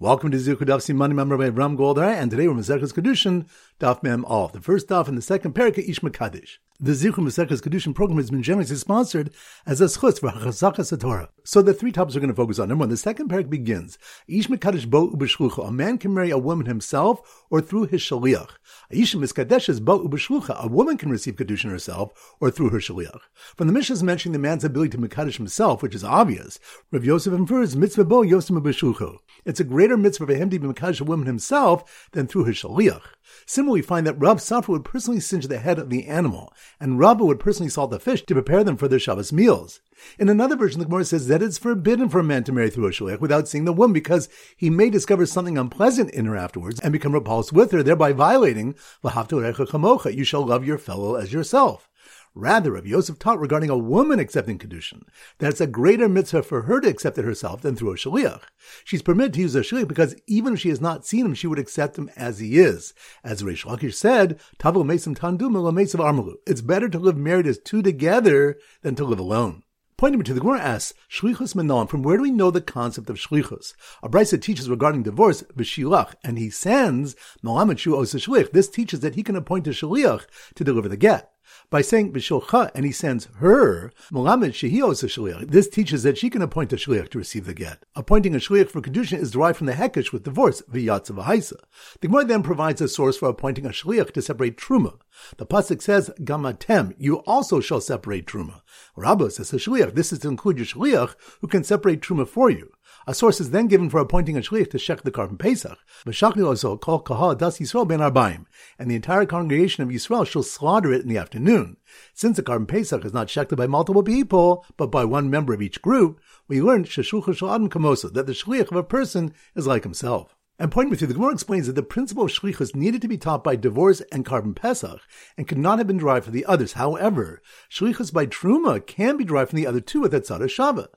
Welcome to Zichud Daf Siman Member by Ram Goldar, and today we're Maseches Kiddushin Daf Mem Off. The first Daf and the second parak Ish Mekadesh. The Zichud Maseches Kiddushin program has been generously sponsored as a schutz for Chazakas Torah. So the three topics we're going to focus on. Number one, the second parak begins. Ish Mekadesh Bo Ubeshlucha. A man can marry a woman himself or through his shaliach. Ish Miskadesh is Bo Ubeshlucha. A woman can receive Kedushin herself or through her shaliach. From the Mishnah is mentioning the man's ability to Mekadesh himself, which is obvious. Rav Yosef infers Mitzvah Bo Yosef Ubeshlucha. It's a greater mitzvah for him to be Mekadesh a woman himself than through his shaliach. Similarly, we find that Rav Safra would personally singe the head of the animal, and Rabbah would personally salt the fish to prepare them for their Shabbos meals. In another version, the Gemara says that it's forbidden for a man to marry through a shaliach without seeing the woman because he may discover something unpleasant in her afterwards and become repulsed with her, thereby violating v'haftorecha kamocha, you shall love your fellow as yourself. Rather, Rabbi Yosef taught regarding a woman accepting Kedushin, that it's a greater mitzvah for her to accept it herself than through a shaliach. She's permitted to use a shaliach because even if she has not seen him, she would accept him as he is. As Reish Lakish said, Tavel Mesim Tandum Mesim Armalu. It's better to live married as two together than to live alone. Pointing two, the Gemara asks, Shlichus Menon, from where do we know the concept of Shlichus? A Brisa teaches regarding divorce, V'shilach, and he sends Malamet Shu Shlich. This teaches that he can appoint a Shliach to deliver the get by saying b'shulcha, and he sends her, Melamed Shehios a shliach. This teaches that she can appoint a shliach to receive the get. Appointing a shliach for kedushin is derived from the hekesh with divorce, v'yatz v'haisa. The Gemara then provides a source for appointing a shliach to separate truma. The pasuk says, "Gamatem, you also shall separate truma." Rabbah says a shliach. This is to include your shliach who can separate truma for you. A source is then given for appointing a shliach to shech the korban Pesach. V'shachli also call kahal das Yisrael ben arbaim, and the entire congregation of Yisrael shall slaughter it in the afternoon. Since the korban Pesach is not shechted by multiple people, but by one member of each group, we learn sheshucha shal adam kamosa, that the shliach of a person is like himself. And point number three, the Gemara explains that the principle of shlichus needed to be taught by divorce and korban pesach, and could not have been derived from the others. However, shlichus by truma can be derived from the other two with Etzara Shava.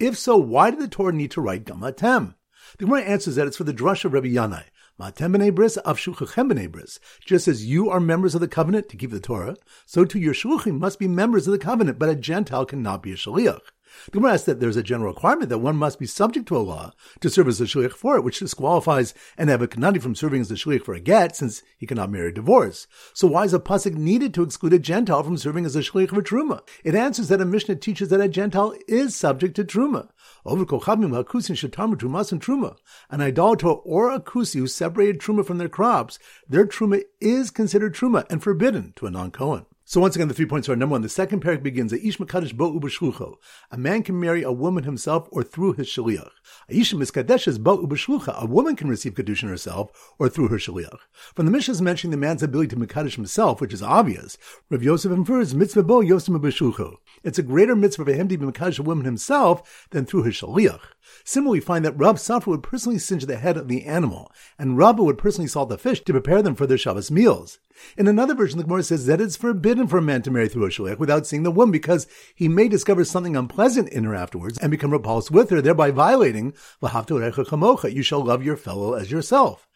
If so, why did the Torah need to write Gamatem? The Gemara answers that it's for the drush of Rabbi Yanai. Matem b'nei bris, avshuchachem b'nei bris. Just as you are members of the covenant to keep the Torah, so too your shluchim must be members of the covenant, but a Gentile cannot be a shaliach. The Gemara asks that there's a general requirement that one must be subject to a law to serve as a shliach for it, which disqualifies an Evakanani from serving as a shliach for a get, since he cannot marry a divorce. So why is a pasuk needed to exclude a Gentile from serving as a shliach for truma? It answers that a Mishnah teaches that a Gentile is subject to truma. Over kochabim hakusin shatamu trumas and truma. An idolater or a kusi who separated truma from their crops, their truma is considered truma and forbidden to a non-Kohen. So once again, the three points are number one. The second parak begins, Ish Mekadesh Bo Ubeshlucho. A man can marry a woman himself or through his shaliach. Aisha Miskadesh is Bo Ubeshlucha. A woman can receive Kedushin herself or through her shaliach. From the Mishnah is mentioning the man's ability to Mekadesh himself, which is obvious. Rav Yosef infers Mitzvah Bo Yosef Ubeshlucho. It's a greater mitzvah for him to be a woman himself than through his shaliach. Similarly, we find that Rav Safra would personally singe the head of the animal, and Rabba would personally salt the fish to prepare them for their Shabbos meals. In another version, the Gemara says that it's forbidden for a man to marry through a shaliach without seeing the woman because he may discover something unpleasant in her afterwards and become repulsed with her, thereby violating you shall love your fellow as yourself.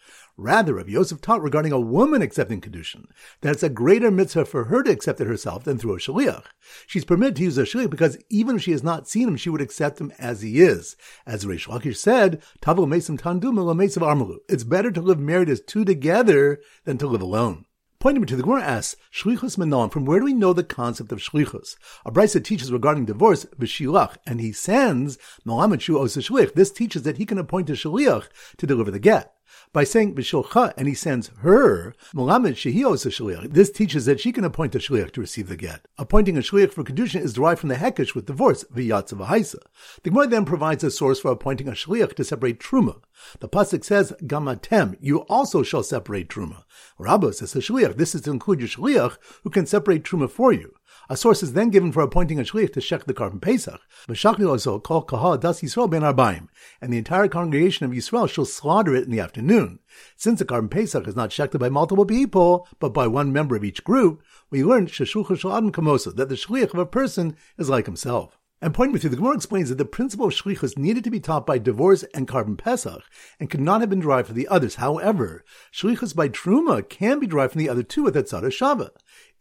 Rather, Rabbi Yosef taught regarding a woman accepting Kedushin, that it's a greater mitzvah for her to accept it herself than through a shaliach. She's permitted to use a shaliach because even if she has not seen him, she would accept him as he is. As Reish Lakish said, Tavel Mesim Tandum Mesim Armalu. It's better to live married as two together than to live alone. Pointing two, the Gemara asks, Shlichus Menon, from where do we know the concept of Shlichus? A Brisa teaches regarding divorce, V'shilach, and he sends Malamet Shu Shlich. This teaches that he can appoint a Shliach to deliver the get by saying b'shulcha, and he sends her, Melamed Shehios oh, a shliach. This teaches that she can appoint a shliach to receive the get. Appointing a shliach for kedushin is derived from the hekesh with divorce, v'yatz v'haisa. The Gemara then provides a source for appointing a shliach to separate truma. The pasuk says, "Gamatem, you also shall separate truma." Rabbah says a shliach. This is to include your shliach who can separate truma for you. A source is then given for appointing a shliach to shech the korban Pesach. V'shachli also call kahal das Yisrael ben arbaim, and the entire congregation of Yisrael shall slaughter it in the afternoon. Since the korban Pesach is not shechted by multiple people, but by one member of each group, we learned sheshucha adam kamosa, that the shliach of a person is like himself. And point number three, the Gemara explains that the principle of shlichus needed to be taught by divorce and korban pesach, and could not have been derived from the others. However, shlichus by truma can be derived from the other two with etzara shava.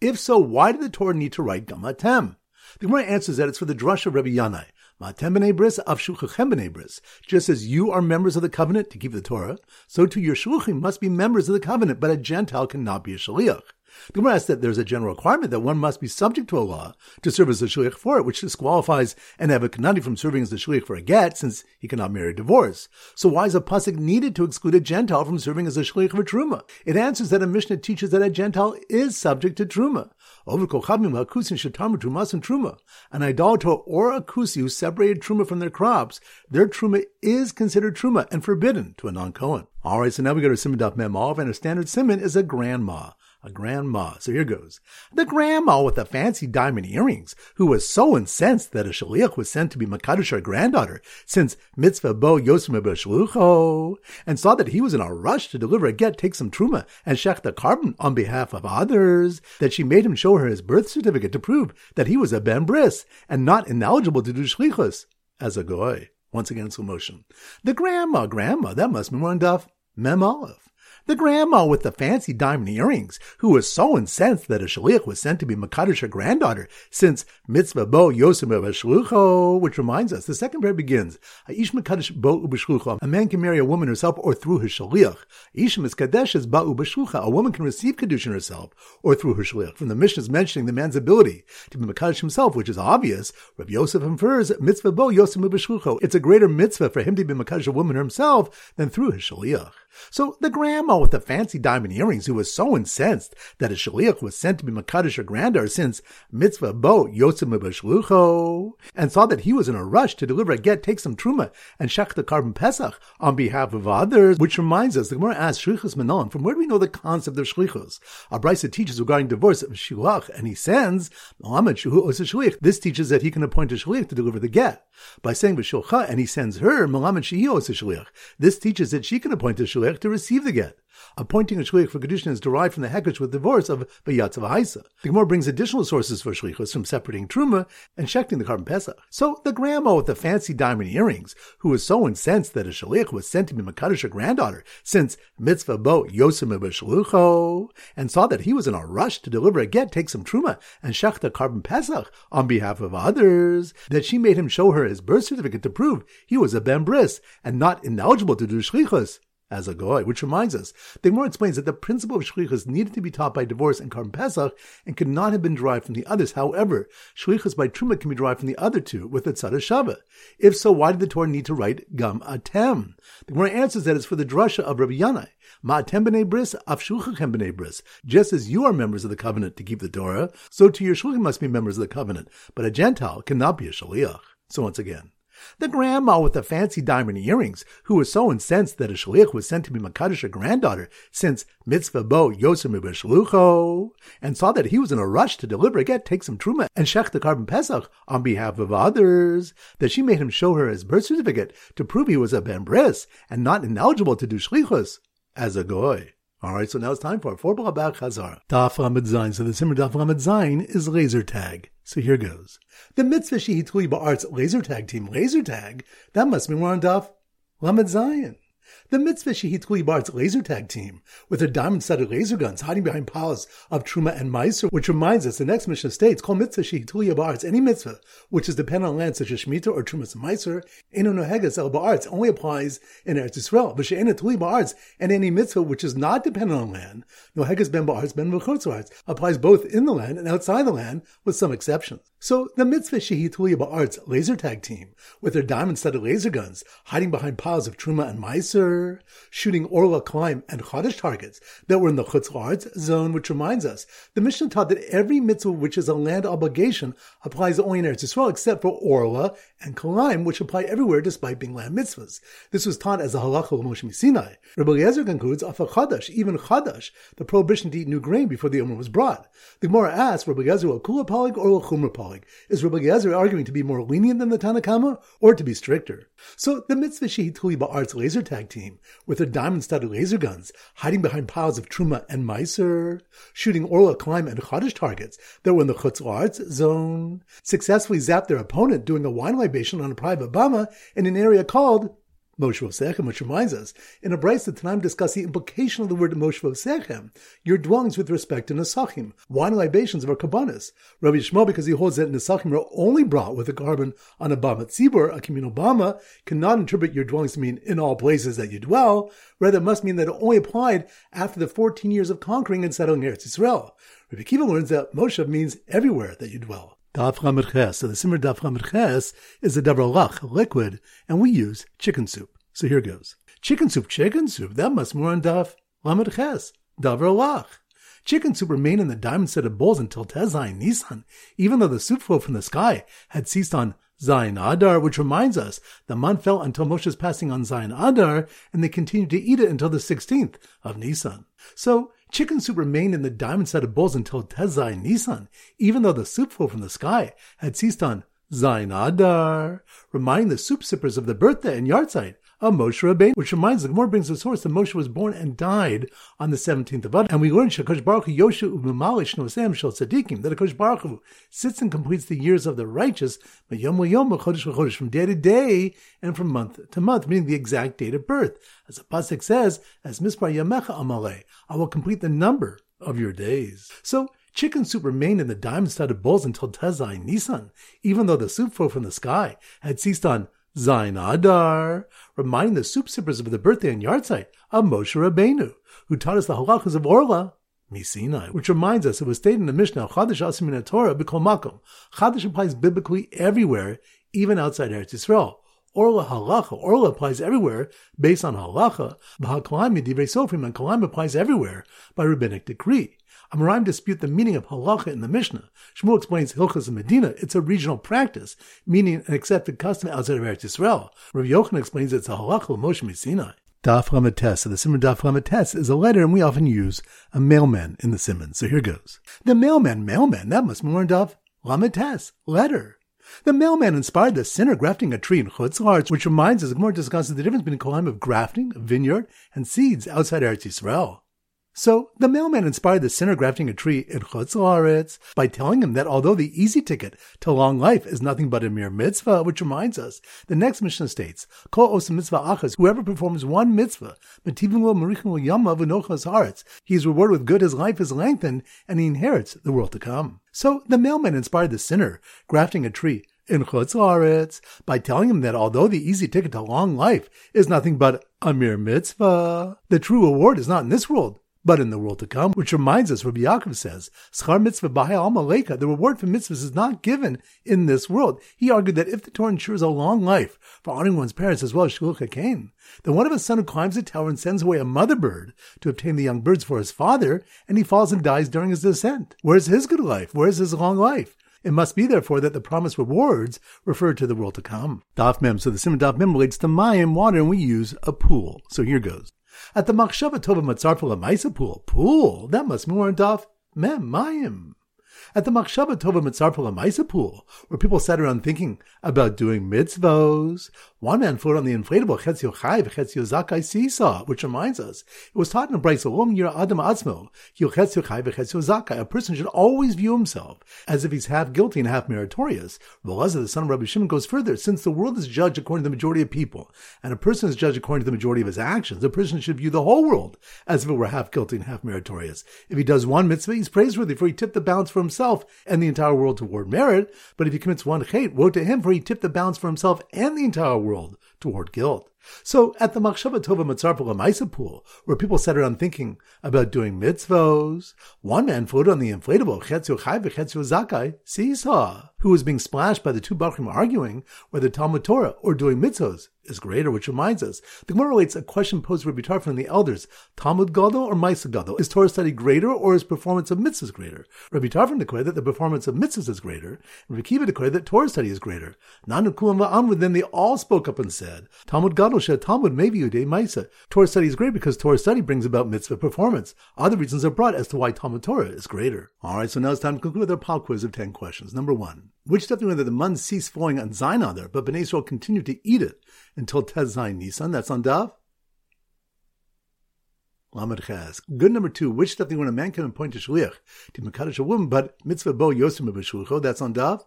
If so, why did the Torah need to write Gamatem? The Gemara answers that it's for the drush of Rabbi Yanai. Matem b'nei bris, avshuchachem b'nei bris. Just as you are members of the covenant to keep the Torah, so too your shluchim must be members of the covenant, but a Gentile cannot be a shaliach. The Gemara asks that there's a general requirement that one must be subject to a law to serve as a shliach for it, which disqualifies an Kanani from serving as a shliach for a get, since he cannot marry a divorce. So why is a pasuk needed to exclude a Gentile from serving as a shliach for truma? It answers that a Mishnah teaches that a Gentile is subject to truma. Over kochavim hakusin shetarmu trumas and truma. An idolater or a kusi who separated truma from their crops, their truma is considered truma and forbidden to a non-Kohen. All right, so now we go to Siman Daf Mem and a standard Siman is a grandma a grandma. So here goes. The grandma with the fancy diamond earrings, who was so incensed that a shaliach was sent to be Makadish, her granddaughter, since mitzvah bo yosim shlucho, and saw that he was in a rush to deliver a get, take some truma, and shech the korban on behalf of others, that she made him show her his birth certificate to prove that he was a ben bris, and not ineligible to do shlichus, as a goy. Once again in slow motion. The grandma, grandma, that must be one duff. Mem Aleph. The grandma with the fancy diamond earrings, who was so incensed that a shaliach was sent to be Makadish, her granddaughter, since mitzvah bo yosim b'shlucho, which reminds us, the second prayer begins, Aish Makadish bo ub'shlucho, a man can marry a woman herself or through his shaliach. Aish miskadesh is ba ub'shlucha, a woman can receive kedushin herself or through her shaliach. From the Mishnah's mentioning the man's ability to be Makadish himself, which is obvious, Rabbi Yosef infers mitzvah bo yosim b'shlucho. It's a greater mitzvah for him to be Makadish a woman himself than through his shaliach. So the grandma with the fancy diamond earrings, who was so incensed that a shaliach was sent to be Makadish her granddaughter since mitzvah bo yosim b'shlucho, and saw that he was in a rush to deliver a get, take some truma, and shech the korban pesach on behalf of others, which reminds us, the Gemara asks shlichus menon, from where do we know the concept of shlichus? Our Brisa teaches regarding divorce of shilach, and he sends, this teaches that he can appoint a shliach to deliver the get. By saying b'shulcha, and he sends her, this teaches that she can appoint a shliach to receive the get. Appointing a shliach for kedushin is derived from the hekesh with divorce of v'yatzav haisa. The Gemara brings additional sources for shlichus from separating truma and shechting the korban pesach. So the grandma with the fancy diamond earrings, who was so incensed that a shliach was sent to be Makadish, her granddaughter, since mitzvah bo yosim b'shlucho, and saw that he was in a rush to deliver a get, take some truma, and shech the korban pesach on behalf of others, that she made him show her his birth certificate to prove he was a ben bris and not ineligible to do shlichus as a goy, which reminds us, the Gemara explains that the principle of shlichus needed to be taught by divorce and Karm Pesach and could not have been derived from the others. However, shlichus by truma can be derived from the other two with the tzara shava. If so, why did the Torah need to write gam atem? The Gemara answers that it's for the drasha of Rabbi Yanai. Ma'atem b'nei bris, afshuchachem b'nei bris. Just as you are members of the covenant to keep the Torah, so too your shluchim must be members of the covenant. But a Gentile cannot be a shaliach. So once again, the grandma with the fancy diamond earrings, who was so incensed that a shliach was sent to be Makadish, granddaughter, since mitzvah bo yosim shlucho, and saw that he was in a rush to deliver a get, take some truma, and shech the korban pesach on behalf of others, that she made him show her his birth certificate to prove he was a ben bris and not ineligible to do shlichus as a goy. All right, so now it's time for four Bach Chazar. Daf Lamed Zayin. So the Simmer Daf Lamed Zayin is laser tag. So here goes. The mitzvah shehitui ba'art's laser tag team laser tag. That must be more on Daf Lamed Zayin. The Mitzvah Shehit Bart's laser tag team, with their diamond-studded laser guns hiding behind piles of Truma and Meiser, which reminds us the next mission states, call Mitzvah Shehit Bart's any mitzvah which is dependent on land such as Shemitah or Trumas and Meiser, Eno Nohegas El Ba'arts only applies in Eretz Yisrael, but She'ena Tuli Ba'arts and any mitzvah which is not dependent on land, Nohegas Ben Ba'arts Ben V'chutz applies both in the land and outside the land, with some exceptions. So the Mitzvah Shehitulia Ba'art's laser tag team, with their diamond-studded laser guns, hiding behind piles of Truma and Meiser, shooting Orla climb and Chodesh targets that were in the Chutz La'aretz zone, which reminds us, the Mishnah taught that every mitzvah which is a land obligation applies only in Eretz Yisrael, except for Orla and Kalaim, which apply everywhere despite being land mitzvahs. This was taught as a halacha of Moshe Sinai. Rabbi Eliezer concludes, Afa Chadash, even Chadash, the prohibition to eat new grain before the Omer was brought. The Gemara asks, Rabbi Eliezer, a Kula Polig or Chumra Polig? Is Rabbi Eliezer arguing to be more lenient than the Tanakama or to be stricter? So the mitzvah Shehituli Ba'art's laser tag team, with their diamond-studded laser guns, hiding behind piles of Truma and Meiser, shooting Orla climb and Chodesh targets that were in the Chutz La'aretz zone, successfully zapped their opponent doing a wine libation on a private bama in an area called Moshe Vosechem, which reminds us, in a Brisa the Tanaim discuss the implication of the word Moshe Vosechem, your dwellings with respect to Nesachim, wine libations of our kabbanis. Rabbi Shmuel, because he holds that Nesachim are only brought with a korban on a Bama Tzibur, a communal Bama, cannot interpret your dwellings to mean in all places that you dwell, rather it must mean that it only applied after the 14 years of conquering and settling Eretz Israel. Rabbi Kiva learns that Moshe means everywhere that you dwell. Daf Chamid So the Simmer Daf Chamid is a davrolach, a liquid, and we use chicken soup. So here goes. Chicken soup, chicken soup, that must more on Daf Chamid Ches. Davrolach. Chicken soup remained in the diamond set of bowls until Tezai Nisan, even though the soup flow from the sky had ceased on Zayin Adar, which reminds us the month fell until Moshe's passing on Zayin Adar, and they continued to eat it until the 16th of Nisan. So Chicken soup remained in the diamond set of bowls until Tezai Nissan, even though the soup flow from the sky had ceased on Zayin Adar, reminding the soup sippers of the birthday and yahrzeit of Moshe Rabbeinu, which reminds the Gemara brings the source that Moshe was born and died on the 17th of Adar. And we learn Shakash Baruch Hu Yoshu Umimalish Shel Tzadikim, that Akash Baruch sits and completes the years of the righteous, Yom Yom Chodesh, from day to day and from month to month, meaning the exact date of birth. As the Pasuk says, as Mispar Yamecha Amalei, I will complete the number of your days. So, Chicken soup remained in the diamond-studded bowls until Tezai Nisan, even though the soup flow from the sky had ceased on Zayin Adar, reminding the soup sippers of the birthday and yahrzeit of Moshe Rabbeinu, who taught us the halachas of Orla, Misinai, which reminds us it was stated in the Mishnah, Chadash Asim in Torah, B'kol Makom. Chadash applies biblically everywhere, even outside Eretz Yisrael. Orla halacha, Orla applies everywhere based on halacha, B'hakalim Yedivrei Sofrim, and Kalim applies everywhere by rabbinic decree. Amoraim dispute the meaning of halacha in the Mishnah. Shmuel explains Hilchas in Medina. It's a regional practice, meaning an accepted custom outside of Eretz Yisrael. Rav Yochanan explains it's a halacha Moshe Sinai. Daf Ramates. So the Siman Daf Ramates is a letter, and we often use a mailman in the Siman. So here goes. The mailman, mailman, that must be more Daf Ramates, letter. The mailman inspired the sinner grafting a tree in Chutz which reminds us, of more discusses the difference between a kolam of grafting, vineyard, and seeds outside Eretz Yisrael. So the mailman inspired the sinner grafting a tree in Chutz by telling him that although the easy ticket to long life is nothing but a mere mitzvah, which reminds us, the next Mishnah states, Kol osim mitzvah achas, whoever performs one mitzvah, metivim lo marichin yama v'nochas haaretz, he is rewarded with good, his life is lengthened, and he inherits the world to come. So the mailman inspired the sinner grafting a tree in Chutz by telling him that although the easy ticket to long life is nothing but a mere mitzvah, the true reward is not in this world, but in the world to come, which reminds us, Rabbi Yaakov says, Schar mitzvah amaleka, the reward for mitzvahs is not given in this world. He argued that if the Torah ensures a long life for honoring one's parents as well as Shluch then what if a son who climbs a tower and sends away a mother bird to obtain the young birds for his father, and he falls and dies during his descent? Where's his good life? Where's his long life? It must be, therefore, that the promised rewards refer to the world to come. Daf Mem. So the Siman Daf Mem relates to Mayim, water, and we use a pool. So here goes. At the Machshava Tova Maisa pool. Pool? That must be Daf Mem Mayim at the Machshava Tova Mitzarpel Maisa pool, where people sat around thinking about doing mitzvos. One man floated on the inflatable Chetzio Chai v'Chetzio Zakai seesaw, which reminds us, it was taught in a Brisa Olom Yir Adam Atzmo, Chetzio Chai v'Chetzio Zakai. A person should always view himself as if he's half guilty and half meritorious. Velazar, the son of Rabbi Shimon, goes further. Since the world is judged according to the majority of people, and a person is judged according to the majority of his actions, a person should view the whole world as if it were half guilty and half meritorious. If he does one mitzvah, he's praiseworthy, for he tipped the balance for himself himself and the entire world toward merit, but if he commits one hate, woe to him, for he tipped the balance for himself and the entire world toward guilt. So at the Machshava Tova Matzar Maisa pool, where people sat around thinking about doing mitzvos, one man floated on the inflatable Chetzio Chai v'Chetzio Zakai seesaw, who was being splashed by the two Bachrim arguing whether Talmud Torah or doing mitzvos is greater, which reminds us, the Gemara relates a question posed Rabbi Tarfon and the elders, Talmud Gadol or Maisa Gadol? Is Torah study greater or is performance of mitzvahs greater? Rabbi Tarfon declared that the performance of mitzvahs is greater, and Rabbi Kiva declared that Torah study is greater. Nanu Kulam Va'amud, then they all spoke up and said, Talmud Gadol shed Talmud maybe Udei Maisa. Torah study is great because Torah study brings about mitzvah performance. Other reasons are brought as to why Talmud Torah is greater. Alright, so now it's time to conclude our pal quiz of 10 questions. Number one, which definitely whether the mun ceased falling on Zayin there, but Bnei Israel continued to eat it until Tez Zayin Nisan. That's on Dav. Lamed Chaz. Good number two. Which definitely when a man can appoint a shliach to mekadosh a woman, but mitzvah bo yosim b'shulcho. That's on Dav.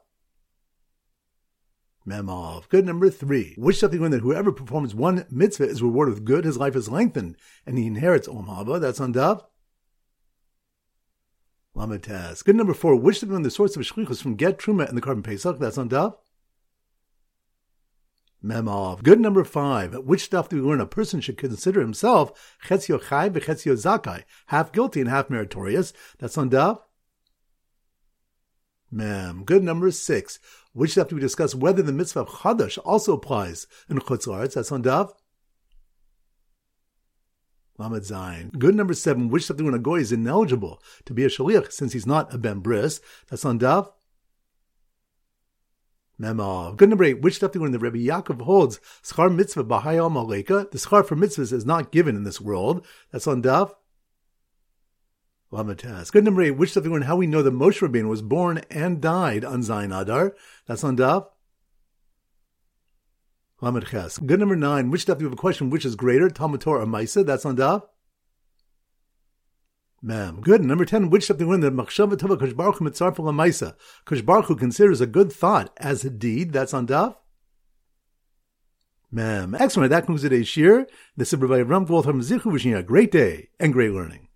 Memov. Good number three. Which something when that whoever performs one mitzvah is rewarded with good, his life is lengthened, and he inherits Om Haba. That's on Dav. Lamitas. Good number four. Which something when the source of shlichus from get truma and the korban pesach. That's on Dav. Memov. Good number five. Which stuff do we learn? A person should consider himself chetzio chai v'chetzio zakai, half guilty and half meritorious. That's on Dav. Mem. Good number six. Which stuff do we discuss whether the mitzvah of chadash also applies in chutz la'aretz? That's on Dav. Lamed Zayin. Good number seven. Which we learn? A goy is ineligible to be a shaliach since he's not a ben bris. That's on Dav. Memo. Good number eight. Which we learn? The Rebbe Yaakov holds schar mitzvah b'hayal maleka. The schar for mitzvahs is not given in this world. That's on Dav. Lamatas. Good number eight. Which we learn? How we know that Moshe Rabbeinu was born and died on Zayin Adar. That's on Dav. Lamed Ches. Good number nine. Which stuff do we have a question? Which is greater, Talmud Torah or Maisa? That's on Dav. Ma'am. Good. Number 10, which something when the Machshava Tova Kosh Baruch Mitzarfa Maisa. Kosh considers a good thought as a deed. That's on Dav. Ma'am. Excellent. That concludes today's shir. This is Rabbi Ram Goldham Zichu wishing you a great day and great learning.